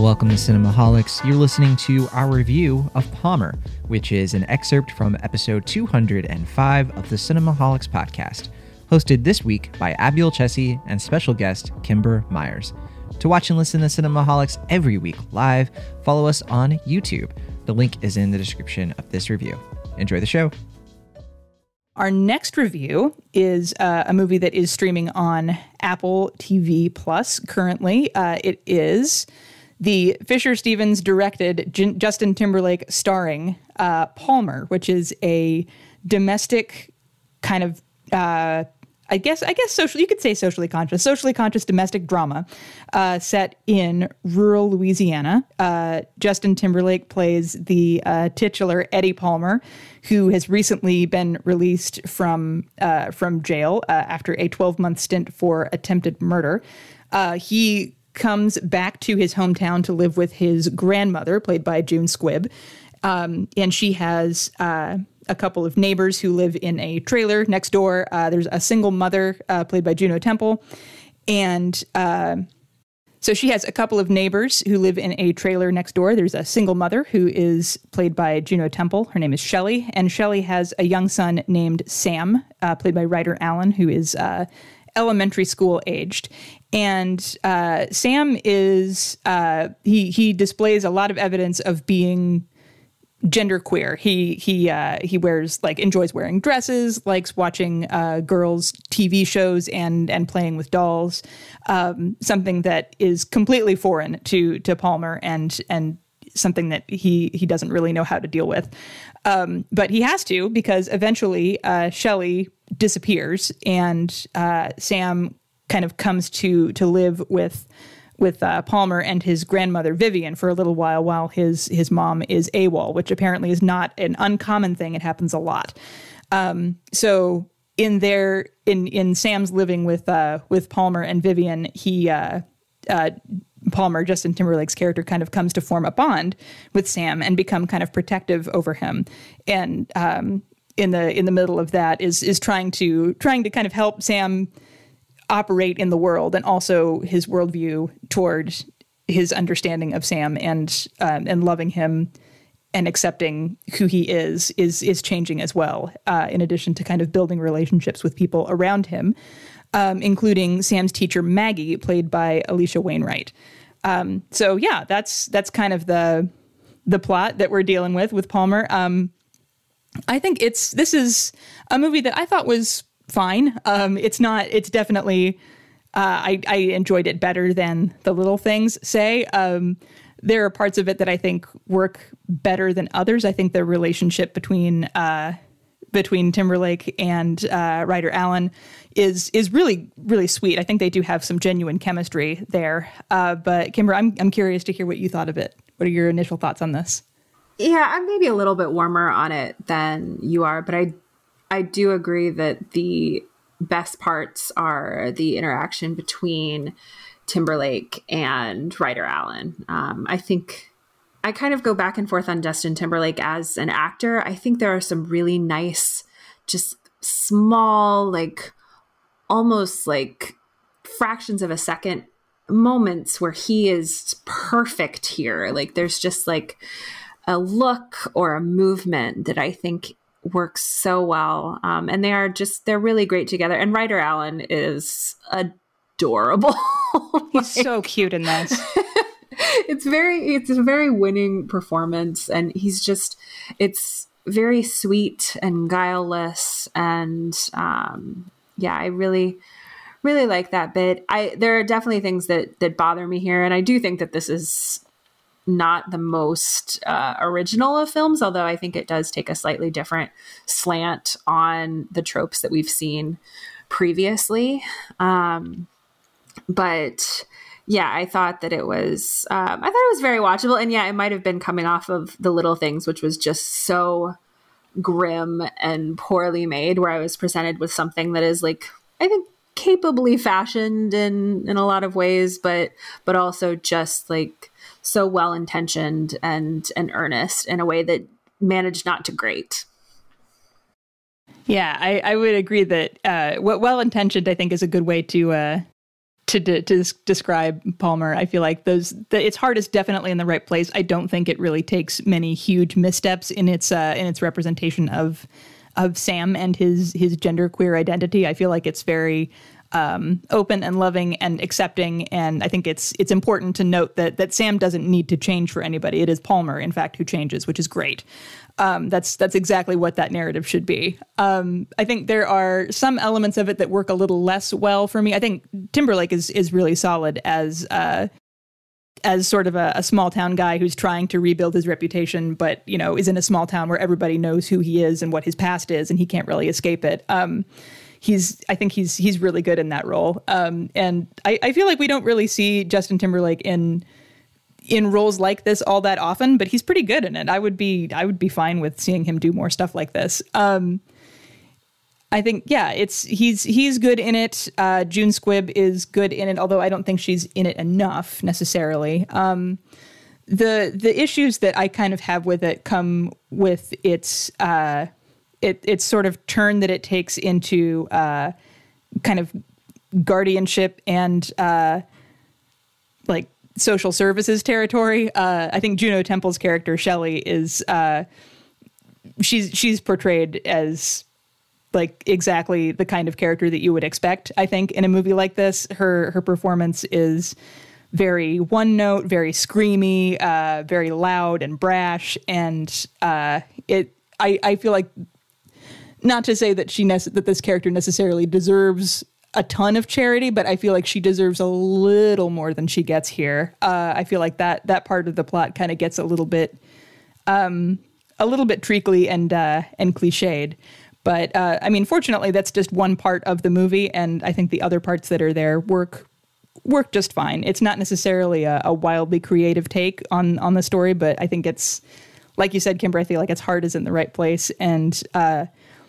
Welcome to Cinemaholics. You're listening to our review of Palmer, which is an excerpt from episode 205 of the Cinemaholics podcast, hosted this week by Abby Olcese and special guest Kimber Myers. To watch and listen to Cinemaholics every week live, follow us on YouTube. The link is in the description of this review. Enjoy the show. Our next review is uh, a movie that is streaming on Apple TV Plus currently. Uh, it is the Fisher Stevens directed J- Justin Timberlake starring uh, Palmer, which is a domestic kind of. Uh, I guess I guess social you could say socially conscious, socially conscious domestic drama uh, set in rural Louisiana. Uh, Justin Timberlake plays the uh, titular Eddie Palmer, who has recently been released from uh, from jail uh, after a 12 month stint for attempted murder. Uh, he comes back to his hometown to live with his grandmother, played by June Squibb, um, and she has a couple of neighbors who live in a trailer next door. Uh, there's a single mother uh, played by Juno Temple, and uh, so she has a couple of neighbors who live in a trailer next door. There's a single mother who is played by Juno Temple. Her name is Shelley, and Shelley has a young son named Sam, uh, played by Ryder Allen, who is uh, elementary school aged. And uh, Sam is he he displays a lot of evidence of being genderqueer. He he uh, he wears like enjoys wearing dresses, likes watching uh, girls' TV shows and and playing with dolls. Um, something that is completely foreign to to Palmer and and something that he he doesn't really know how to deal with. Um, but he has to because eventually uh, Shelley disappears and uh, Sam kind of comes to to live with with uh, Palmer and his grandmother Vivian for a little while, while his his mom is AWOL, which apparently is not an uncommon thing. It happens a lot. Um, so in their in in Sam's living with uh, with Palmer and Vivian, he uh, uh, Palmer, Justin Timberlake's character, kind of comes to form a bond with Sam and become kind of protective over him. And um, in the in the middle of that is is trying to trying to kind of help Sam operate in the world and also his worldview toward his understanding of Sam and um, and loving him and accepting who he is is is changing as well. Uh, in addition to kind of building relationships with people around him, um, including Sam's teacher Maggie, played by Alisha Wainwright. Um, so yeah, that's that's kind of the the plot that we're dealing with with Palmer. Um, I think it's this is a movie that I thought was fine. Um, it's not. It's definitely. Uh, I I enjoyed it better than the little things say. Um, there are parts of it that I think work better than others. I think the relationship between uh, between Timberlake and uh, Ryder Allen is is really really sweet. I think they do have some genuine chemistry there. Uh, but Kimber, I'm I'm curious to hear what you thought of it. What are your initial thoughts on this? Yeah, I'm maybe a little bit warmer on it than you are, but I I do agree that the best parts are the interaction between Timberlake and Ryder Allen. Um, I think I kind of go back and forth on Justin Timberlake as an actor. I think there are some really nice, just small, like almost like fractions of a second moments where he is perfect here. Like there's just like a look or a movement that I think works so well. Um, and they are just, they're really great together. And Ryder Allen is adorable. He's like, so cute in this. it's very, it's a very winning performance. And he's just, it's very sweet and guileless. And um, yeah, I really, really like that bit. I, there are definitely things that, that bother me here. And I do think that this is not the most uh, original of films, although I think it does take a slightly different slant on the tropes that we've seen previously. Um, but yeah, I thought that it was, um, I thought it was very watchable. And yeah, it might have been coming off of The Little Things, which was just so grim and poorly made, where I was presented with something that is like, I think capably fashioned in in a lot of ways but but also just like so well intentioned and and earnest in a way that managed not to grate. Yeah, I, I would agree that uh, well intentioned I think is a good way to uh, to, to, to describe Palmer. I feel like those the, its heart is definitely in the right place. I don't think it really takes many huge missteps in its uh, in its representation of of Sam and his his genderqueer identity. I feel like it's very um, open and loving and accepting. And I think it's it's important to note that that Sam doesn't need to change for anybody. It is Palmer, in fact, who changes, which is great. Um, that's that's exactly what that narrative should be. Um, I think there are some elements of it that work a little less well for me. I think Timberlake is is really solid as uh, as sort of a, a, small town guy who's trying to rebuild his reputation, but you know is in a small town where everybody knows who he is and what his past is, and he can't really escape it. Um, he's I think he's he's really good in that role. Um, and I, I feel like we don't really see Justin Timberlake in in roles like this all that often, but he's pretty good in it. I would be I would be fine with seeing him do more stuff like this. Um, I think yeah, it's he's he's good in it. Uh, June Squibb is good in it, although I don't think she's in it enough necessarily. Um, the the issues that I kind of have with it come with its uh, it it's sort of turn that it takes into uh, kind of guardianship and uh, like social services territory. Uh, I think Juno Temple's character Shelley is uh, she's she's portrayed as like exactly the kind of character that you would expect. I think in a movie like this, her her performance is very one note, very screamy, uh, very loud and brash, and uh, it. I, I feel like not to say that she nece- that this character necessarily deserves a ton of charity, but I feel like she deserves a little more than she gets here. Uh, I feel like that that part of the plot kind of gets a little bit, um, a little bit treacly and uh, and cliched. But uh, I mean, fortunately, that's just one part of the movie, and I think the other parts that are there work work just fine. It's not necessarily a, a wildly creative take on on the story, but I think it's like you said, Kimber. I feel like its heart is in the right place, and uh,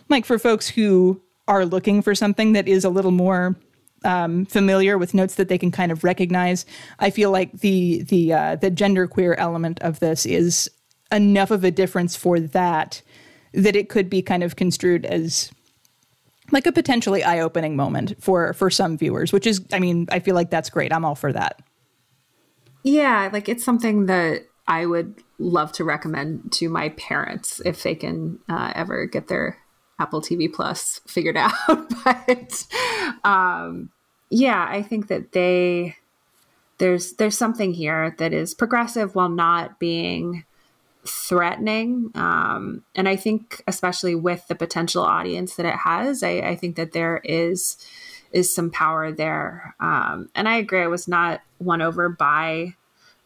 like for folks who are looking for something that is a little more um, familiar with notes that they can kind of recognize, I feel like the the uh, the genderqueer element of this is enough of a difference for that that it could be kind of construed as like a potentially eye-opening moment for for some viewers which is i mean i feel like that's great. I'm all for that. Yeah like it's something that i would love to recommend to my parents if they can uh, ever get their Apple TV Plus figured out. but um, yeah, I think that they there's there's something here that is progressive while not being threatening. Um, and I think especially with the potential audience that it has, I, I think that there is is some power there. Um, and I agree, I was not won over by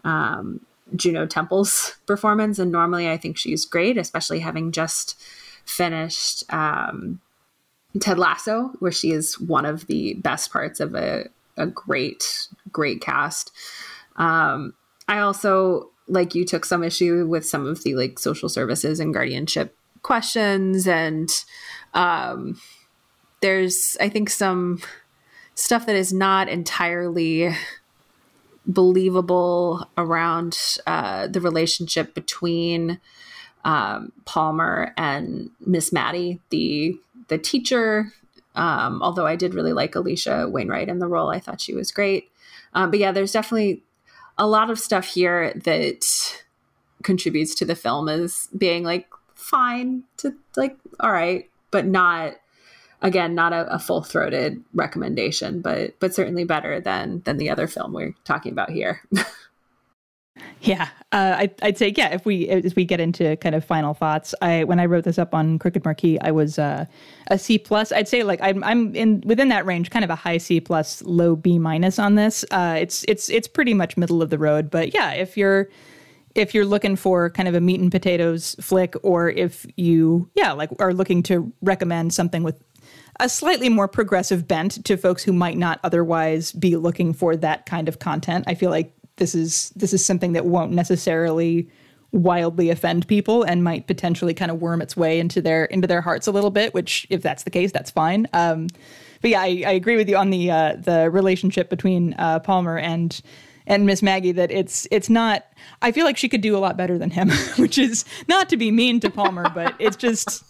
um, Juno Temple's performance. And normally I think she's great, especially having just finished um, Ted Lasso, where she is one of the best parts of a, a great, great cast. Um, I also, like you, took some issue with some of the like social services and guardianship questions, and um, there's, I think, some stuff that is not entirely believable around uh, the relationship between um, Palmer and Miss Maddie, the the teacher. Um, although I did really like Alisha Wainwright in the role, I thought she was great. Um, but yeah, there's definitely a lot of stuff here that contributes to the film as being like fine to like all right, but not again not a, a full throated recommendation, but but certainly better than than the other film we're talking about here. Yeah, uh, I, I'd say yeah. If we as we get into kind of final thoughts, I when I wrote this up on Crooked Marquee, I was uh, a C plus. I'd say like I'm I'm in within that range, kind of a high C plus, low B minus on this. Uh, it's it's it's pretty much middle of the road. But yeah, if you're if you're looking for kind of a meat and potatoes flick, or if you yeah like are looking to recommend something with a slightly more progressive bent to folks who might not otherwise be looking for that kind of content, I feel like this is this is something that won't necessarily wildly offend people and might potentially kind of worm its way into their into their hearts a little bit. Which, if that's the case, that's fine. Um, but yeah, I, I, agree with you on the uh, the relationship between uh, Palmer and and Miss Maggie that it's it's not. I feel like she could do a lot better than him, which is not to be mean to Palmer, but it's just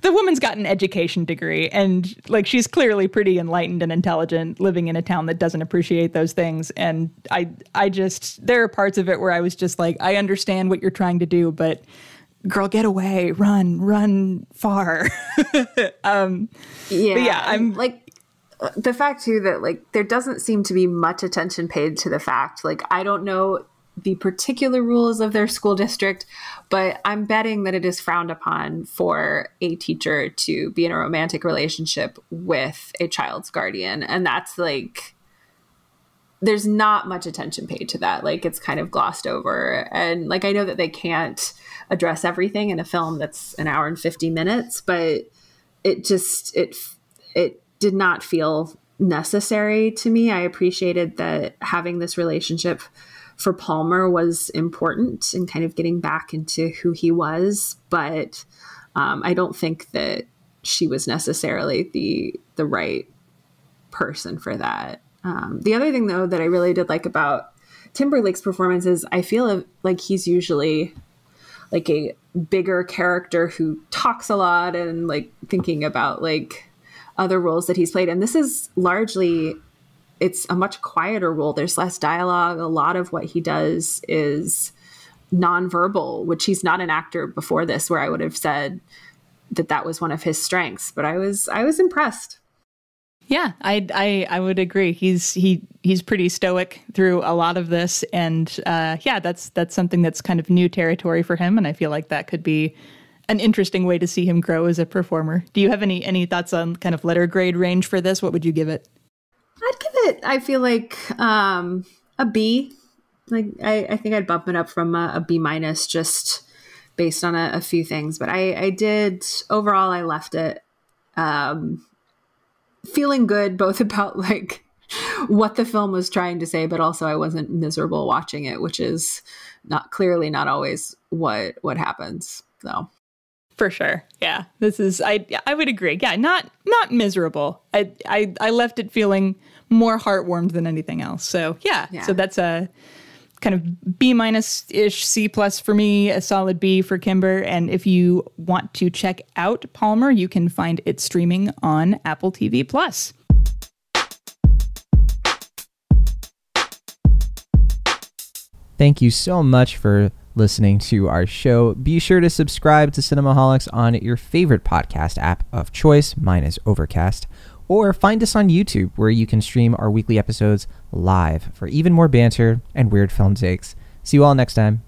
the woman's got an education degree and like she's clearly pretty enlightened and intelligent living in a town that doesn't appreciate those things. And i i just there are parts of it where i was just like i understand what you're trying to do but girl get away. Run run far. Um yeah yeah i'm like the fact too that like there doesn't seem to be much attention paid to the fact. Like i don't know the particular rules of their school district, but I'm betting that it is frowned upon for a teacher to be in a romantic relationship with a child's guardian. And that's like, there's not much attention paid to that. Like, it's kind of glossed over. And like, I know that they can't address everything in a film that's an hour and 50 minutes, but it just, it, it did not feel necessary to me. I appreciated that having this relationship for Palmer was important in kind of getting back into who he was, but um, I don't think that she was necessarily the the right person for that. Um, the other thing, though, that I really did like about Timberlake's performance is I feel like he's usually like a bigger character who talks a lot and like thinking about like other roles that he's played, and this is largely it's a much quieter role. There's less dialogue. A lot of what he does is nonverbal, which he's not an actor before this, where I would have said that that was one of his strengths. But I was I was impressed. Yeah, I, I I would agree. He's he he's pretty stoic through a lot of this, and uh, yeah, that's that's something that's kind of new territory for him, and I feel like that could be an interesting way to see him grow as a performer. Do you have any any thoughts on kind of letter grade range for this? What would you give it? It. I feel like um, a B. Like I, I think I'd bump it up from a, a B minus just based on a, a, few things. But I, I did overall. I left it um, feeling good, both about like what the film was trying to say, but also I wasn't miserable watching it, which is not clearly not always what what happens. So for sure. Yeah. This is I I would agree. Yeah, not not miserable. I I I left it feeling more heartwarmed than anything else. So, yeah. yeah. So that's a kind of B minus ish C plus for me, a solid B for Kimber. And if you want to check out Palmer, you can find it streaming on Apple TV Plus. Thank you so much for listening to our show. Be sure to subscribe to Cinemaholics on your favorite podcast app of choice. Mine is Overcast. Or find us on YouTube, where you can stream our weekly episodes live for even more banter and weird film takes. See you all next time.